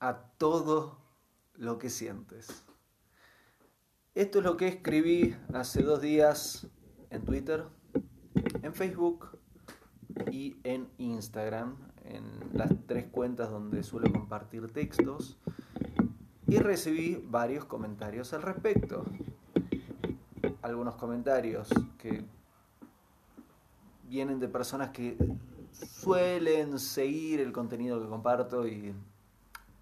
a todo lo que sientes. Esto es lo que escribí hace dos días en Twitter, en Facebook y en Instagram, en las tres cuentas donde suelo compartir textos, y recibí varios comentarios al respecto. Algunos comentarios que vienen de personas que suelen seguir el contenido que comparto y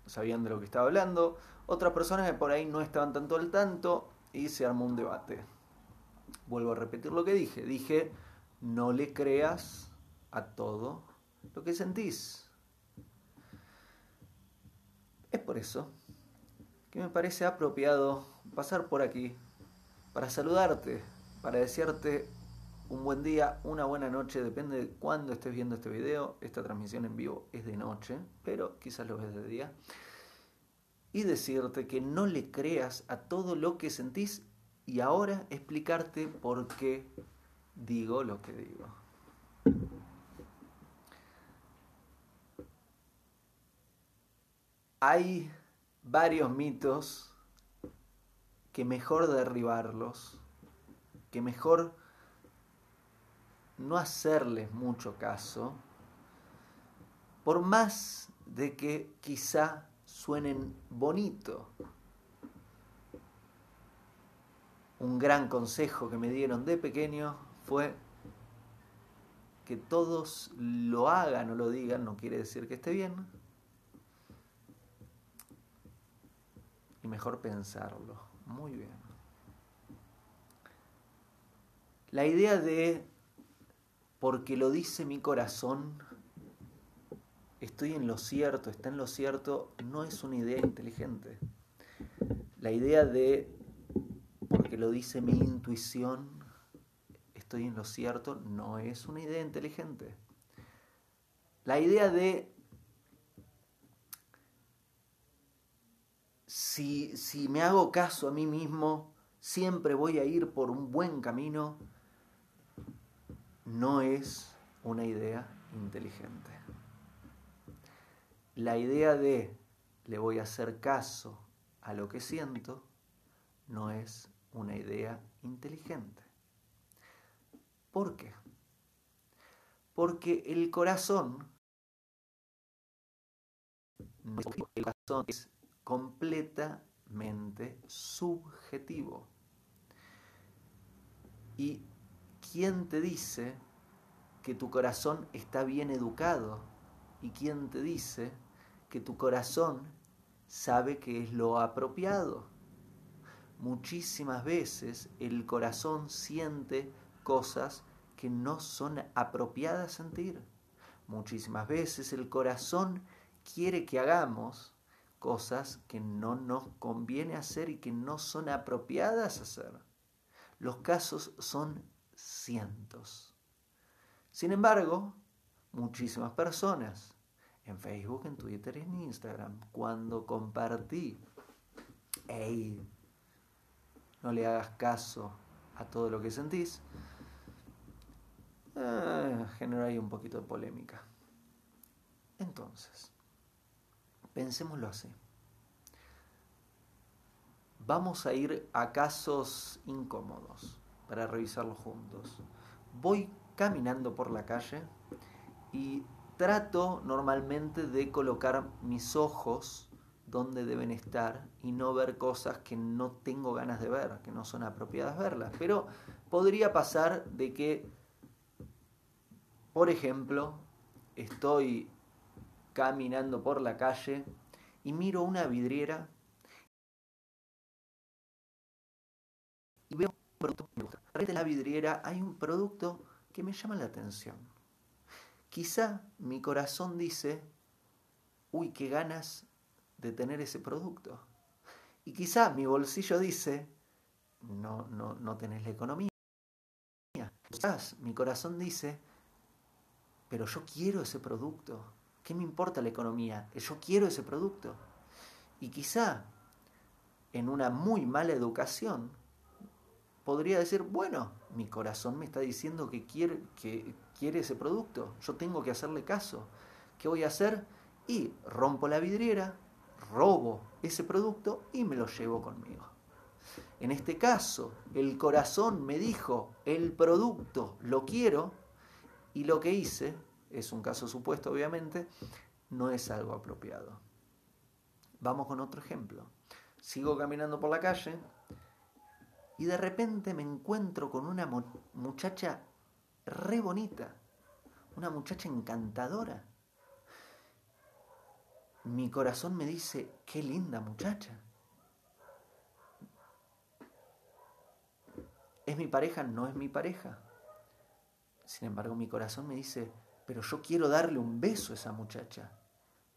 sabían de lo que estaba hablando. Otras personas por ahí no estaban tanto al tanto y se armó un debate. Vuelvo a repetir lo que dije. Dije, no le creas a todo lo que sentís. Es por eso que me parece apropiado pasar por aquí para saludarte, para desearte un buen día, una buena noche, depende de cuándo estés viendo este video. Esta transmisión en vivo es de noche, pero quizás lo ves de día. Y decirte que no le creas a todo lo que sentís y ahora explicarte por qué digo lo que digo. Hay varios mitos que mejor derribarlos, que mejor no hacerles mucho caso, por más de que quizá suenen bonito. Un gran consejo que me dieron de pequeño fue que todos lo hagan o lo digan, no quiere decir que esté bien. Y mejor pensarlo. Muy bien. La idea de porque lo dice mi corazón, estoy en lo cierto, está en lo cierto, no es una idea inteligente. La idea de, porque lo dice mi intuición, estoy en lo cierto, no es una idea inteligente. La idea de, si, si me hago caso a mí mismo, siempre voy a ir por un buen camino, no es una idea inteligente. La idea de le voy a hacer caso a lo que siento no es una idea inteligente. ¿Por qué? Porque el corazón, el corazón es completamente subjetivo. Y ¿quién te dice que tu corazón está bien educado? ¿Y quién te dice que tu corazón sabe que es lo apropiado? Muchísimas veces el corazón siente cosas que no son apropiadas sentir. Muchísimas veces el corazón quiere que hagamos cosas que no nos conviene hacer y que no son apropiadas hacer. Los casos son Sin embargo, muchísimas personas en Facebook, en Twitter y en Instagram, cuando compartí, hey, no le hagas caso a todo lo que sentís, eh, generó ahí un poquito de polémica. Entonces, pensémoslo así. Vamos a ir a casos incómodos para revisarlo juntos. Voy caminando por la calle y trato normalmente de colocar mis ojos donde deben estar y no ver cosas que no tengo ganas de ver, que no son apropiadas verlas. Pero podría pasar de que, por ejemplo, estoy caminando por la calle y miro una vidriera y veo producto la vidriera hay un producto que me llama la atención. Quizá mi corazón dice, uy, qué ganas de tener ese producto. Y quizá mi bolsillo dice, no, no, no tenés la economía. Quizás mi corazón dice, pero yo quiero ese producto. ¿Qué me importa la economía? Yo quiero ese producto. Y quizá en una muy mala educación podría decir, bueno, mi corazón me está diciendo que quiere, que quiere ese producto, yo tengo que hacerle caso. ¿Qué voy a hacer? y rompo la vidriera, robo ese producto y me lo llevo conmigo. En este caso, el corazón me dijo, el producto lo quiero y lo que hice, es un caso supuesto obviamente, no es algo apropiado. Vamos con otro ejemplo. Sigo caminando por la calle y de repente me encuentro con una muchacha re bonita, una muchacha encantadora. Mi corazón me dice, qué linda muchacha. ¿Es mi pareja? No es mi pareja. Sin embargo, mi corazón me dice, pero yo quiero darle un beso a esa muchacha.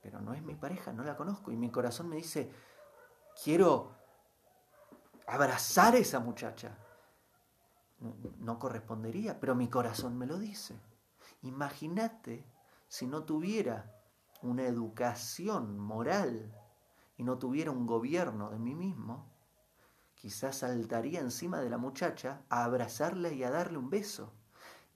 Pero no es mi pareja, no la conozco. Y mi corazón me dice, quiero abrazar a esa muchacha. No, correspondería, pero mi corazón me lo dice. Imagínate si no tuviera una educación moral y no tuviera un gobierno de mí mismo, quizás saltaría encima de la muchacha a abrazarla y a darle un beso.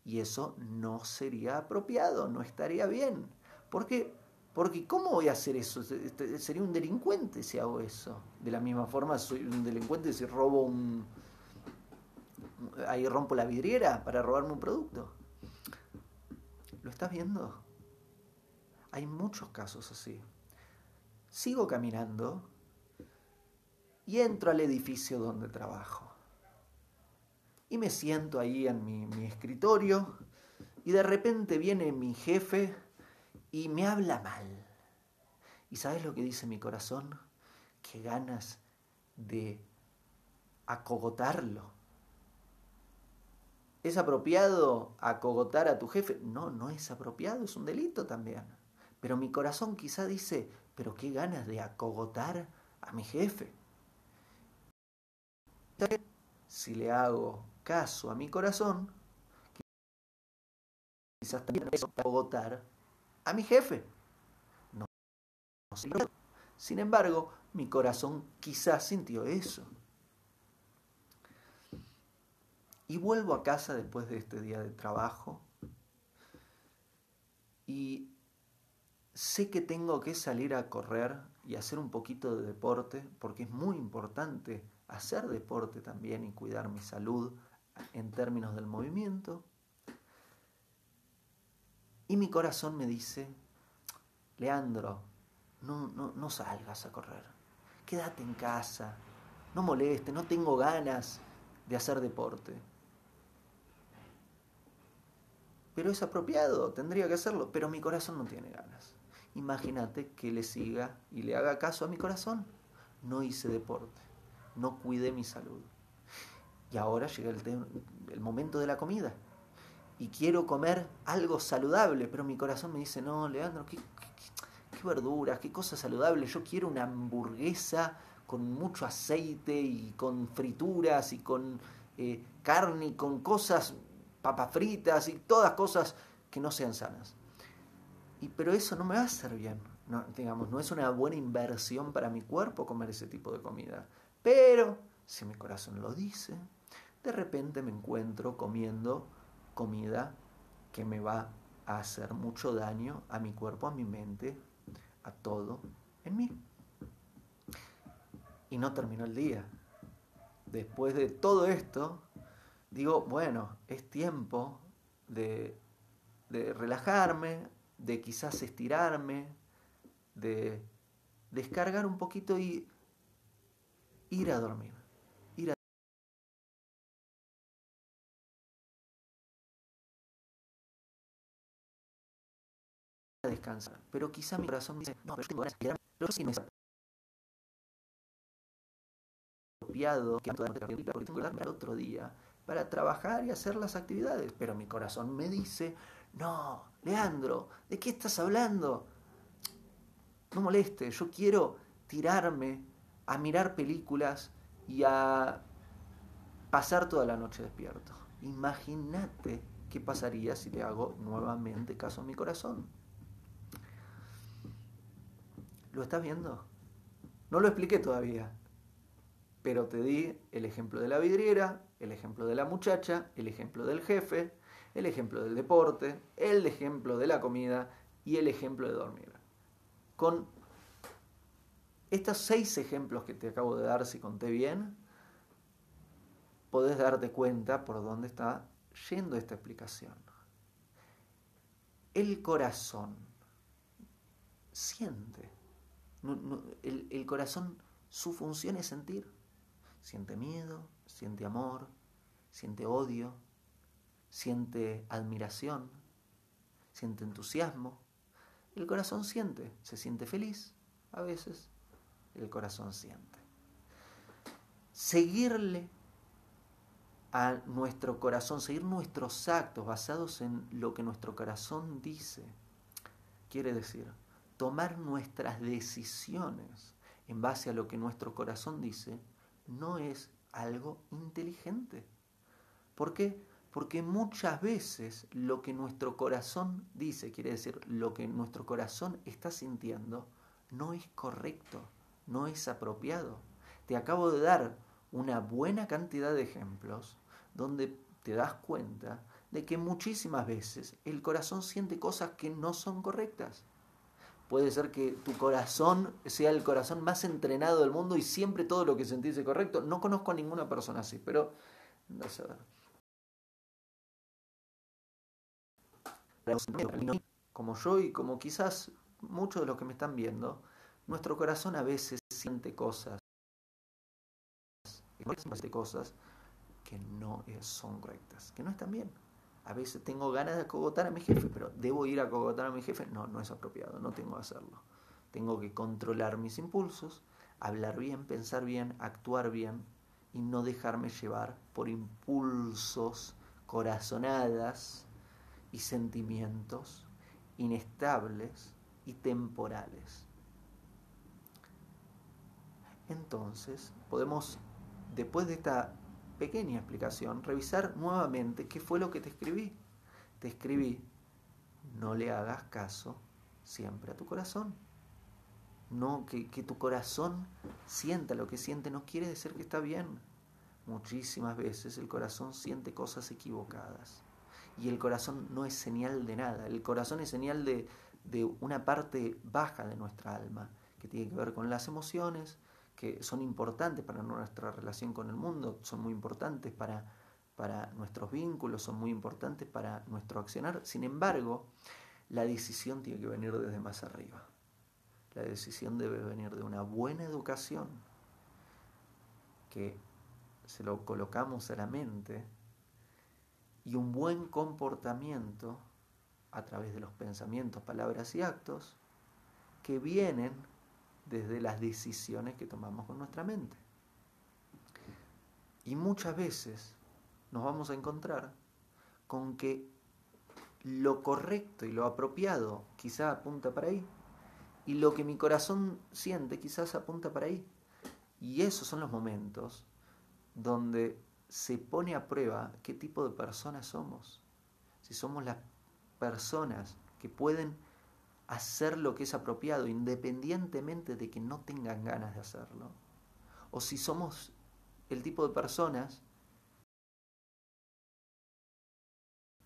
Y eso no sería apropiado, no estaría bien. Porque porque ¿cómo voy a hacer eso? Este, sería un delincuente si hago eso. De la misma forma soy un delincuente si robo un... Ahí rompo la vidriera para robarme un producto. ¿Lo estás viendo? Hay muchos casos así. Sigo caminando y entro al edificio donde trabajo. Y me siento ahí en mi, mi escritorio y de repente viene mi jefe y me habla mal. ¿Y sabes lo que dice mi corazón? Que ganas de acogotarlo. ¿Es apropiado acogotar a tu jefe? No, no es apropiado, es un delito también. Pero mi corazón quizá dice, pero qué ganas de acogotar a mi jefe. Si le hago caso a mi corazón, quizás también es acogotar a mi jefe. No, Sin embargo, mi corazón quizás sintió eso. Y vuelvo a casa después de este día de trabajo y sé que tengo que salir a correr y hacer un poquito de deporte porque es muy importante hacer deporte también y cuidar mi salud en términos del movimiento. Y mi corazón me dice, Leandro, no, no, no salgas a correr, quédate en casa, no moleste, no tengo ganas de hacer deporte. Pero es apropiado, tendría que hacerlo, pero mi corazón no tiene ganas. Imagínate que le siga y le haga caso a mi corazón. No hice deporte, no cuidé mi salud. Y ahora llega el, el momento de la comida y quiero comer algo saludable, pero mi corazón me dice, no, Leandro, ¿qué, verduras, qué cosa saludable? Yo quiero una hamburguesa con mucho aceite y con frituras y con eh, carne y con cosas, papas fritas y todas cosas que no sean sanas. Y, pero eso no me va a hacer bien. No, digamos, no es una buena inversión para mi cuerpo comer ese tipo de comida. Pero, si mi corazón lo dice, de repente me encuentro comiendo comida que me va a hacer mucho daño a mi cuerpo, a mi mente, a todo en mí. Y no terminó el día. Después de todo esto, digo, bueno, es tiempo de, de relajarme, de quizás estirarme, de descargar un poquito y ir a dormir. Descansar. Pero quizá mi corazón dice, no, pero tengo ganas de. Pero sí me apropiado que porque tengo que al otro día para trabajar y hacer las actividades. Pero mi corazón me dice, no, Leandro, ¿de qué estás hablando? No moleste, yo quiero tirarme a mirar películas y a pasar toda la noche despierto. Imagínate qué pasaría si le hago nuevamente caso a mi corazón. ¿Lo estás viendo? No lo expliqué todavía, pero te di el ejemplo de la vidriera, el ejemplo de la muchacha, el ejemplo del jefe, el ejemplo del deporte, el ejemplo de la comida y el ejemplo de dormir. con estos seis ejemplos que te acabo de dar, si conté bien, podés darte cuenta por dónde está yendo esta explicación. El corazón siente. El, corazón, su función es sentir. Siente miedo, siente amor, siente odio, siente admiración, siente entusiasmo. El corazón siente, se siente feliz a veces, el corazón siente. Seguirle a nuestro corazón, seguir nuestros actos basados en lo que nuestro corazón dice, quiere decir tomar nuestras decisiones en base a lo que nuestro corazón dice, no es algo inteligente. ¿Por qué? Porque muchas veces lo que nuestro corazón dice, quiere decir lo que nuestro corazón está sintiendo, no es correcto no es apropiado. Te acabo de dar una buena cantidad de ejemplos donde te das cuenta de que muchísimas veces el corazón siente cosas que no son correctas. Puede ser que tu corazón sea el corazón más entrenado del mundo y siempre todo lo que sentís es correcto. No conozco a ninguna persona así, pero no sé. Como yo y como quizás muchos de los que me están viendo, nuestro corazón a veces siente cosas, cosas que no son correctas, que no están bien. A veces tengo ganas de acogotar a mi jefe, pero ¿debo ir a acogotar a mi jefe? No, no es apropiado, no tengo que hacerlo. Tengo que controlar mis impulsos, hablar bien, pensar bien, actuar bien y no dejarme llevar por impulsos, corazonadas y sentimientos inestables y temporales. Entonces, podemos, después de esta pequeña explicación, revisar nuevamente qué fue lo que te escribí. Te escribí, no le hagas caso siempre a tu corazón. No, que, que tu corazón sienta lo que siente no quiere decir que está bien. Muchísimas veces el corazón siente cosas equivocadas. Y el corazón no es señal de nada. El corazón es señal de, de una parte baja de nuestra alma, que tiene que ver con las emociones, que son importantes para nuestra relación con el mundo, son muy importantes para, para nuestros vínculos, son muy importantes para nuestro accionar. Sin embargo, la decisión tiene que venir desde más arriba. La decisión debe venir de una buena educación que se lo colocamos a la mente y un buen comportamiento a través de los pensamientos, palabras y actos que vienen desde las decisiones que tomamos con nuestra mente. Y muchas veces nos vamos a encontrar con que lo correcto y lo apropiado quizá apunta para ahí, y lo que mi corazón siente quizás apunta para ahí. Y esos son los momentos donde se pone a prueba qué tipo de personas somos. Si somos las personas que pueden hacer lo que es apropiado independientemente de que no tengan ganas de hacerlo. O si somos el tipo de personas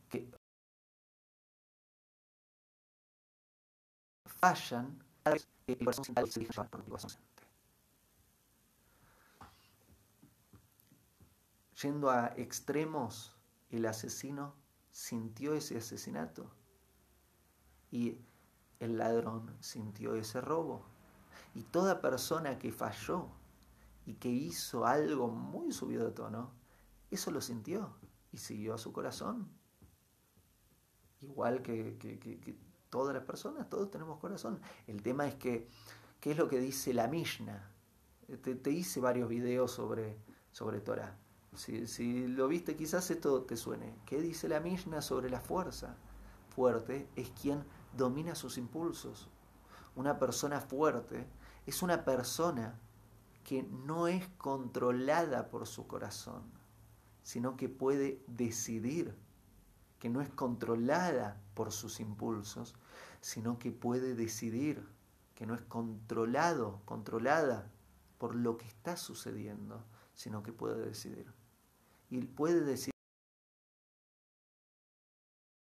que fallan Yendo a extremos, el asesino sintió ese asesinato y el ladrón sintió ese robo. Y toda persona que falló y que hizo algo muy subido de tono, eso lo sintió y siguió a su corazón. Igual que, todas las personas, todos tenemos corazón. El tema es que, ¿qué es lo que dice la Mishnah? Te, hice varios videos sobre, sobre Torah. Si, si, lo viste, quizás esto te suene. ¿Qué dice la Mishnah sobre la fuerza? Fuerte es quien domina sus impulsos. Una persona fuerte es una persona que no es controlada por su corazón, sino que puede decidir, que no es controlada por sus impulsos, sino que puede decidir, que no es controlado, controlada por lo que está sucediendo, sino que puede decidir. Y puede decidir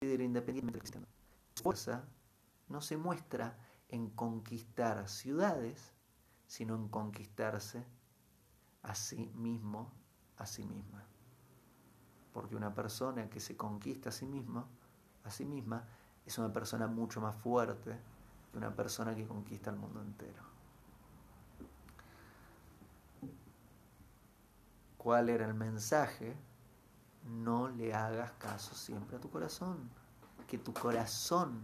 independientemente de fuerza no se muestra en conquistar ciudades, sino en conquistarse a sí mismo, a sí misma. Porque una persona que se conquista a sí misma, a sí misma, es una persona mucho más fuerte que una persona que conquista el mundo entero. ¿Cuál era el mensaje? No le hagas caso siempre a tu corazón. Que tu corazón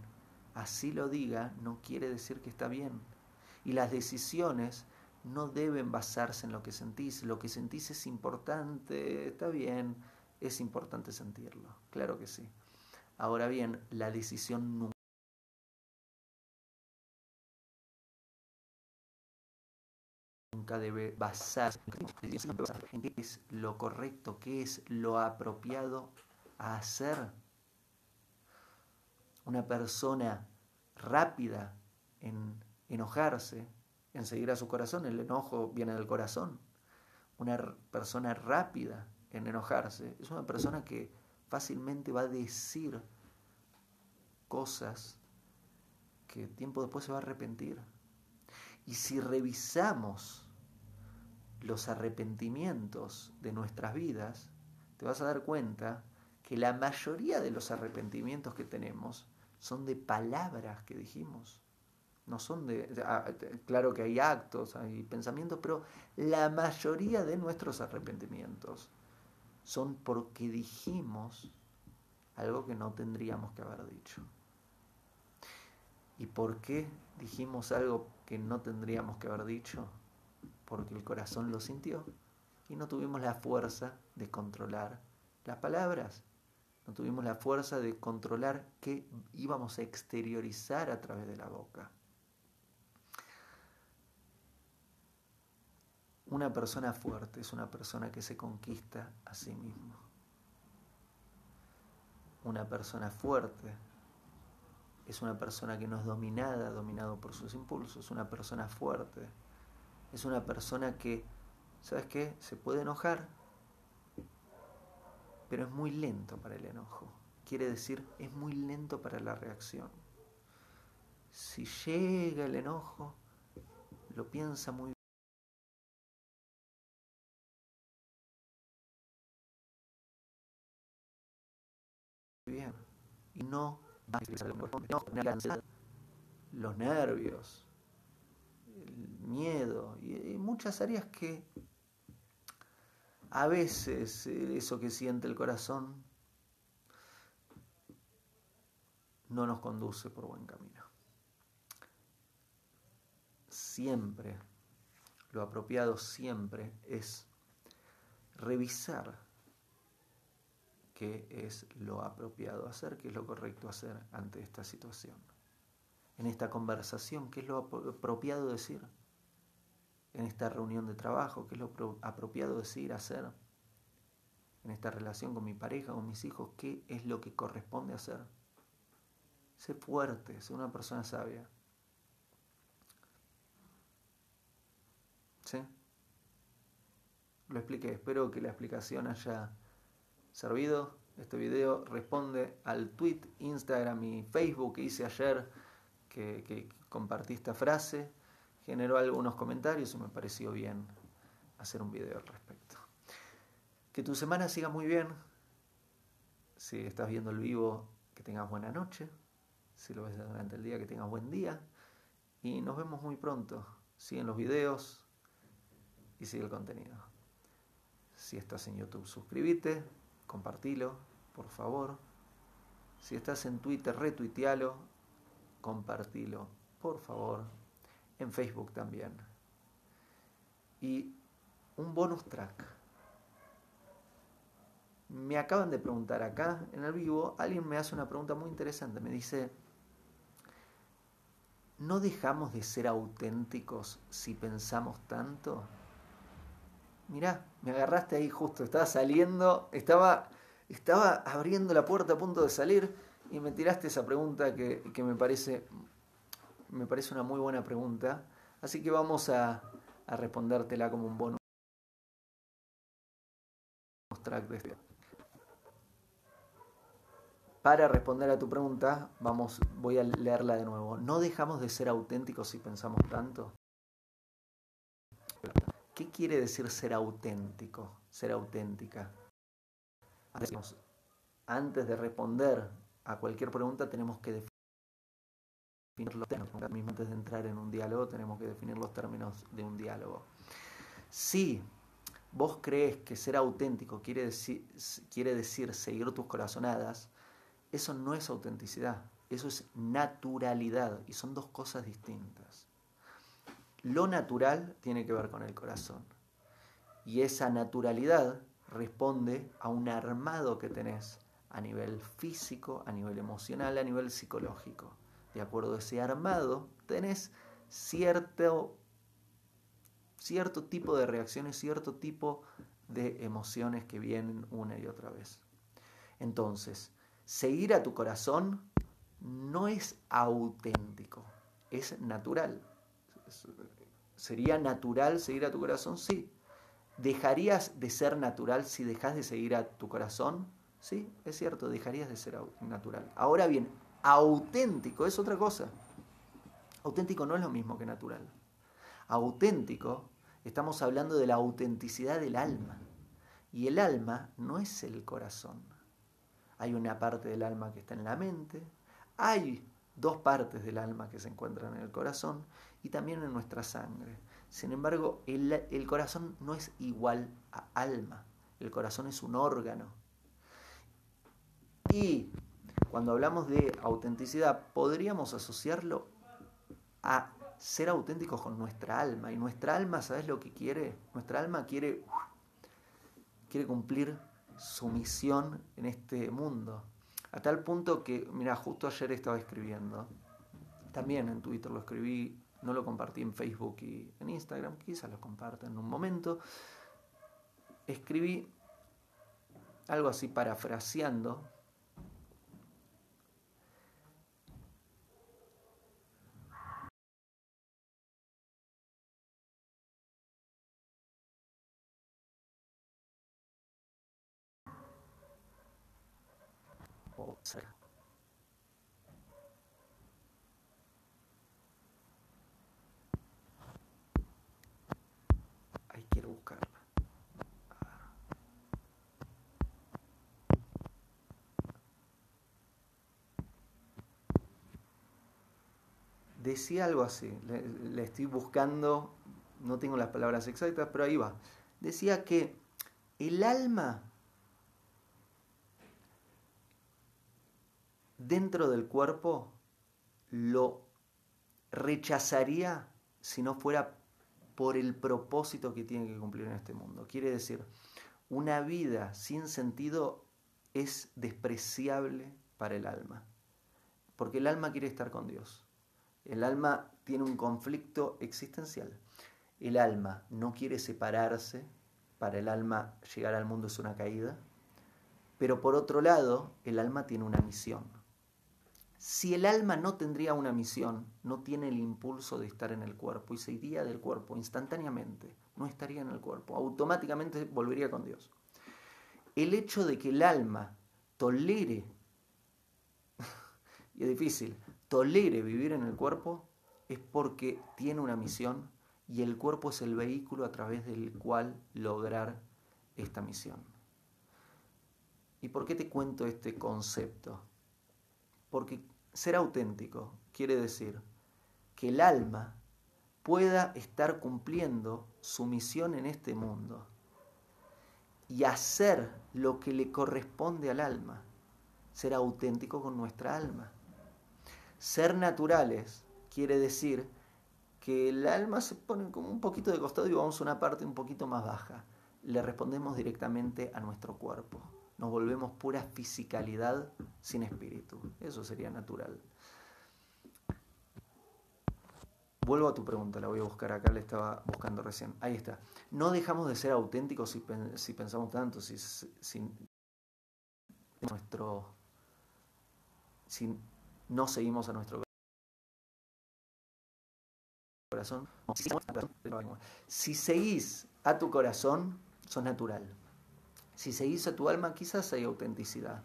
así lo diga no quiere decir que está bien. Y las decisiones no deben basarse en lo que sentís. Lo que sentís es importante, está bien, es importante sentirlo, claro que sí. Ahora bien, la decisión nunca debe basarse en qué es lo correcto, qué es lo apropiado a hacer. Una persona rápida en enojarse, en seguir a su corazón, el enojo viene del corazón. Una persona rápida en enojarse es una persona que fácilmente va a decir cosas que tiempo después se va a arrepentir. Y si revisamos los arrepentimientos de nuestras vidas, te vas a dar cuenta que la mayoría de los arrepentimientos que tenemos son de palabras que dijimos. No son de... Claro que hay actos, hay pensamientos, pero la mayoría de nuestros arrepentimientos son porque dijimos algo que no tendríamos que haber dicho. ¿Y por qué dijimos algo que no tendríamos que haber dicho? porque el corazón lo sintió y no tuvimos la fuerza de controlar las palabras, no tuvimos la fuerza de controlar qué íbamos a exteriorizar a través de la boca. Una persona fuerte es una persona que se conquista a sí mismo. Una persona fuerte es una persona que no es dominada, dominado por sus impulsos. Una persona fuerte es una persona que, ¿sabes qué? Se puede enojar, pero es muy lento para el enojo. Quiere decir, es muy lento para la reacción. Si llega el enojo, lo piensa muy bien. Y no, los nervios, miedo y, muchas áreas que a veces eh, eso que siente el corazón no nos conduce por buen camino. Siempre, lo apropiado siempre es revisar qué es lo apropiado hacer, qué es lo correcto hacer ante esta situación. En esta conversación, qué es lo apropiado decir en esta reunión de trabajo, qué es lo apropiado decir, hacer, en esta relación con mi pareja, con mis hijos, qué es lo que corresponde hacer. Sé fuerte, sé una persona sabia. ¿Sí? Lo expliqué, espero que la explicación haya servido. Este video responde al tweet, Instagram y Facebook que hice ayer, que, que compartí esta frase generó algunos comentarios y me pareció bien hacer un video al respecto. Que tu semana siga muy bien. Si estás viendo el vivo, que tengas buena noche. Si lo ves durante el día, que tengas buen día. Y nos vemos muy pronto. Siguen los videos y sigue el contenido. Si estás en YouTube, suscríbete, compartilo, por favor. Si estás en Twitter, retuitealo, compartilo, por favor en Facebook también. Y un bonus track. Me acaban de preguntar acá en el vivo, alguien me hace una pregunta muy interesante. Me dice, ¿no dejamos de ser auténticos si pensamos tanto? Mirá, me agarraste ahí justo, estaba saliendo, estaba, estaba abriendo la puerta a punto de salir y me tiraste esa pregunta que, que me parece me parece una muy buena pregunta, así que vamos a, respondértela como un bonus este. para responder a tu pregunta, vamos, voy a leerla de nuevo. ¿No dejamos de ser auténticos si pensamos tanto? ¿Qué quiere decir ser auténtico? Ser auténtica. Antes de responder a cualquier pregunta tenemos que definir los términos. Antes de entrar en un diálogo tenemos que definir los términos de un diálogo. Si vos crees que ser auténtico quiere decir, quiere decir seguir tus corazonadas, eso no es autenticidad, eso es naturalidad y son dos cosas distintas. Lo natural tiene que ver con el corazón y esa naturalidad responde a un armado que tenés a nivel físico, a nivel emocional, a nivel psicológico. De acuerdo a ese armado tenés cierto, cierto tipo de reacciones, cierto tipo de emociones que vienen una y otra vez. Entonces, seguir a tu corazón no es auténtico, es natural. ¿Sería natural seguir a tu corazón? Sí. ¿Dejarías de ser natural si dejas de seguir a tu corazón? Sí, es cierto, dejarías de ser natural. Ahora bien, auténtico es otra cosa. Auténtico no es lo mismo que natural. Auténtico, estamos hablando de la autenticidad del alma. Y el alma no es el corazón. Hay una parte del alma que está en la mente, hay dos partes del alma que se encuentran en el corazón y también en nuestra sangre. Sin embargo, el, corazón no es igual a alma, el corazón es un órgano. Y cuando hablamos de autenticidad, podríamos asociarlo a ser auténticos con nuestra alma. Y nuestra alma, ¿sabes lo que quiere? Nuestra alma quiere, quiere cumplir su misión en este mundo. A tal punto que, mira, justo ayer estaba escribiendo, también en Twitter lo escribí, no lo compartí en Facebook y en Instagram, quizás lo comparta en un momento. Escribí algo así parafraseando. Ahí quiero buscarla. Decía algo así, le, le estoy buscando, no tengo las palabras exactas, pero ahí va. Decía que el alma dentro del cuerpo lo rechazaría si no fuera por el propósito que tiene que cumplir en este mundo. Quiere decir, una vida sin sentido es despreciable para el alma, porque el alma quiere estar con Dios. El alma tiene un conflicto existencial. El alma no quiere separarse, para el alma llegar al mundo es una caída, pero por otro lado, el alma tiene una misión. Si el alma no tendría una misión, no tiene el impulso de estar en el cuerpo y se iría del cuerpo instantáneamente, no estaría en el cuerpo, automáticamente volvería con Dios. El hecho de que el alma tolere, y es difícil, tolere vivir en el cuerpo, es porque tiene una misión y el cuerpo es el vehículo a través del cual lograr esta misión. ¿Y por qué te cuento este concepto? Porque ser auténtico quiere decir que el alma pueda estar cumpliendo su misión en este mundo y hacer lo que le corresponde al alma, ser auténtico con nuestra alma. Ser naturales quiere decir que el alma se pone como un poquito de costado y vamos a una parte un poquito más baja. Le respondemos directamente a nuestro cuerpo nos volvemos pura fisicalidad sin espíritu. Eso sería natural. Vuelvo a tu pregunta, la voy a buscar acá, la estaba buscando recién. Ahí está. No dejamos de ser auténticos si, pensamos tanto, si, si, nuestro, si no seguimos a nuestro corazón. Si seguís a tu corazón, sos natural. Si seguís a tu alma, quizás hay autenticidad.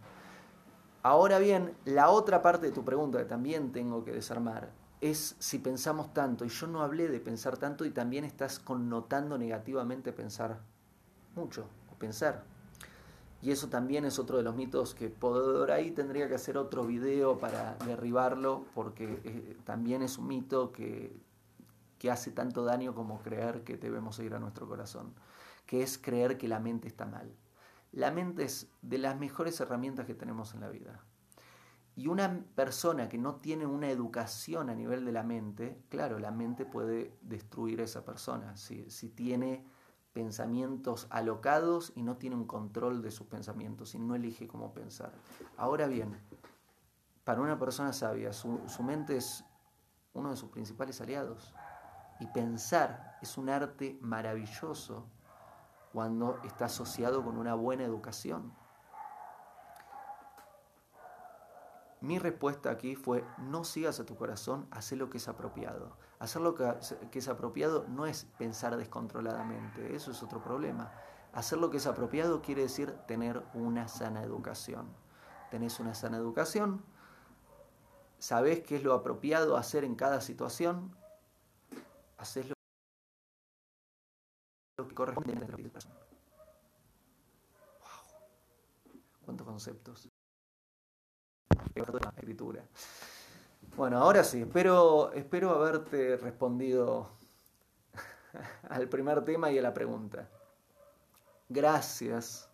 Ahora bien, la otra parte de tu pregunta que también tengo que desarmar es si pensamos tanto, y yo no hablé de pensar tanto y también estás connotando negativamente pensar mucho o pensar. Y eso también es otro de los mitos que por ahí tendría que hacer otro video para derribarlo, porque eh, también es un mito que, que hace tanto daño como creer que debemos ir a nuestro corazón, que es creer que la mente está mal. La mente es de las mejores herramientas que tenemos en la vida. Y una persona que no tiene una educación a nivel de la mente, claro, la mente puede destruir a esa persona. Si, si tiene pensamientos alocados y no tiene un control de sus pensamientos y no elige cómo pensar. Ahora bien, para una persona sabia, su, su mente es uno de sus principales aliados. Y pensar es un arte maravilloso cuando está asociado con una buena educación. Mi respuesta aquí fue, no sigas a tu corazón, haz lo que es apropiado. Hacer lo que, es apropiado no es pensar descontroladamente, eso es otro problema. Hacer lo que es apropiado quiere decir tener una sana educación. Tenés una sana educación, sabés qué es lo apropiado hacer en cada situación, haces lo que corresponde a la persona. Wow. ¿Cuántos conceptos? escritura. Bueno, ahora sí, espero, espero haberte respondido al primer tema y a la pregunta. Gracias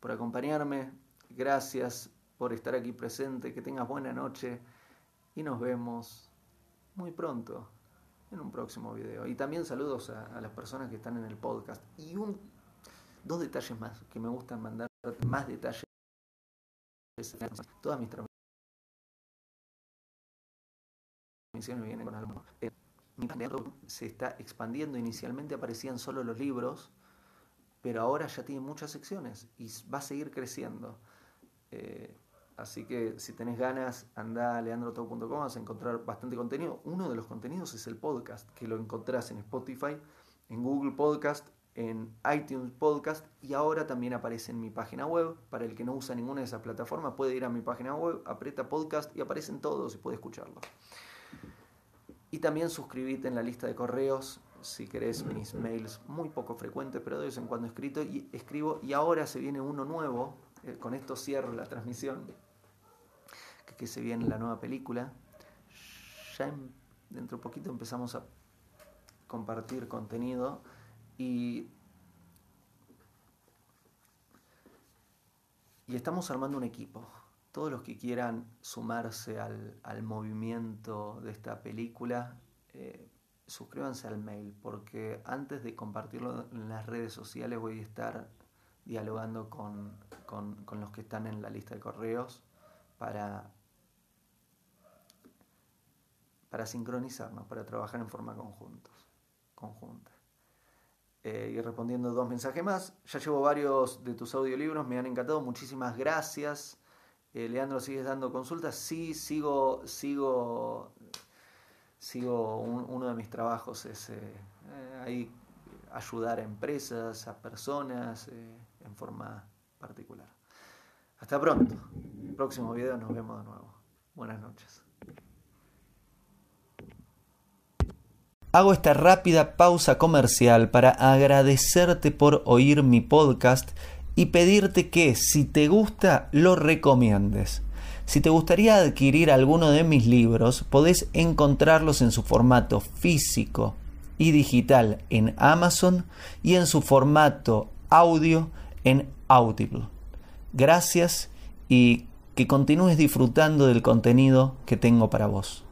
por acompañarme, gracias por estar aquí presente, que tengas buena noche y nos vemos muy pronto en un próximo video. Y también saludos a, las personas que están en el podcast. Y un, dos detalles más que me gustan mandar, más detalles. Todas mis viene con algo. Eh, se está expandiendo. Inicialmente aparecían solo los libros, pero ahora ya tiene muchas secciones y va a seguir creciendo. Eh, así que si tenés ganas, anda a leandroto.com, vas a encontrar bastante contenido. Uno de los contenidos es el podcast, que lo encontrás en Spotify, en Google Podcast, en iTunes Podcast y ahora también aparece en mi página web. Para el que no usa ninguna de esas plataformas, puede ir a mi página web, aprieta podcast y aparecen todos y puede escucharlo. Y también suscribite en la lista de correos si querés mis mails muy poco frecuentes, pero de vez en cuando escrito y escribo. Y ahora se viene uno nuevo, eh, con esto cierro la transmisión, que, se viene la nueva película. Ya dentro de poquito empezamos a compartir contenido y, y estamos armando un equipo todos los que quieran sumarse al, movimiento de esta película, eh, suscríbanse al mail, porque antes de compartirlo en las redes sociales voy a estar dialogando con, los que están en la lista de correos para, para sincronizarnos, para trabajar en forma conjuntos, conjunta. Eh, y respondiendo dos mensajes más, ya llevo varios de tus audiolibros, me han encantado, muchísimas gracias. Eh, Leandro, ¿sigues dando consultas? Sí, sigo, sigo, sigo, uno de mis trabajos es eh, eh, ahí ayudar a empresas, a personas en forma particular. Hasta pronto. próximo video nos vemos de nuevo. Buenas noches. Hago esta rápida pausa comercial para agradecerte por oír mi podcast y pedirte que si te gusta lo recomiendes. Si te gustaría adquirir alguno de mis libros, podés encontrarlos en su formato físico y digital en Amazon y en su formato audio en Audible. Gracias y que continúes disfrutando del contenido que tengo para vos.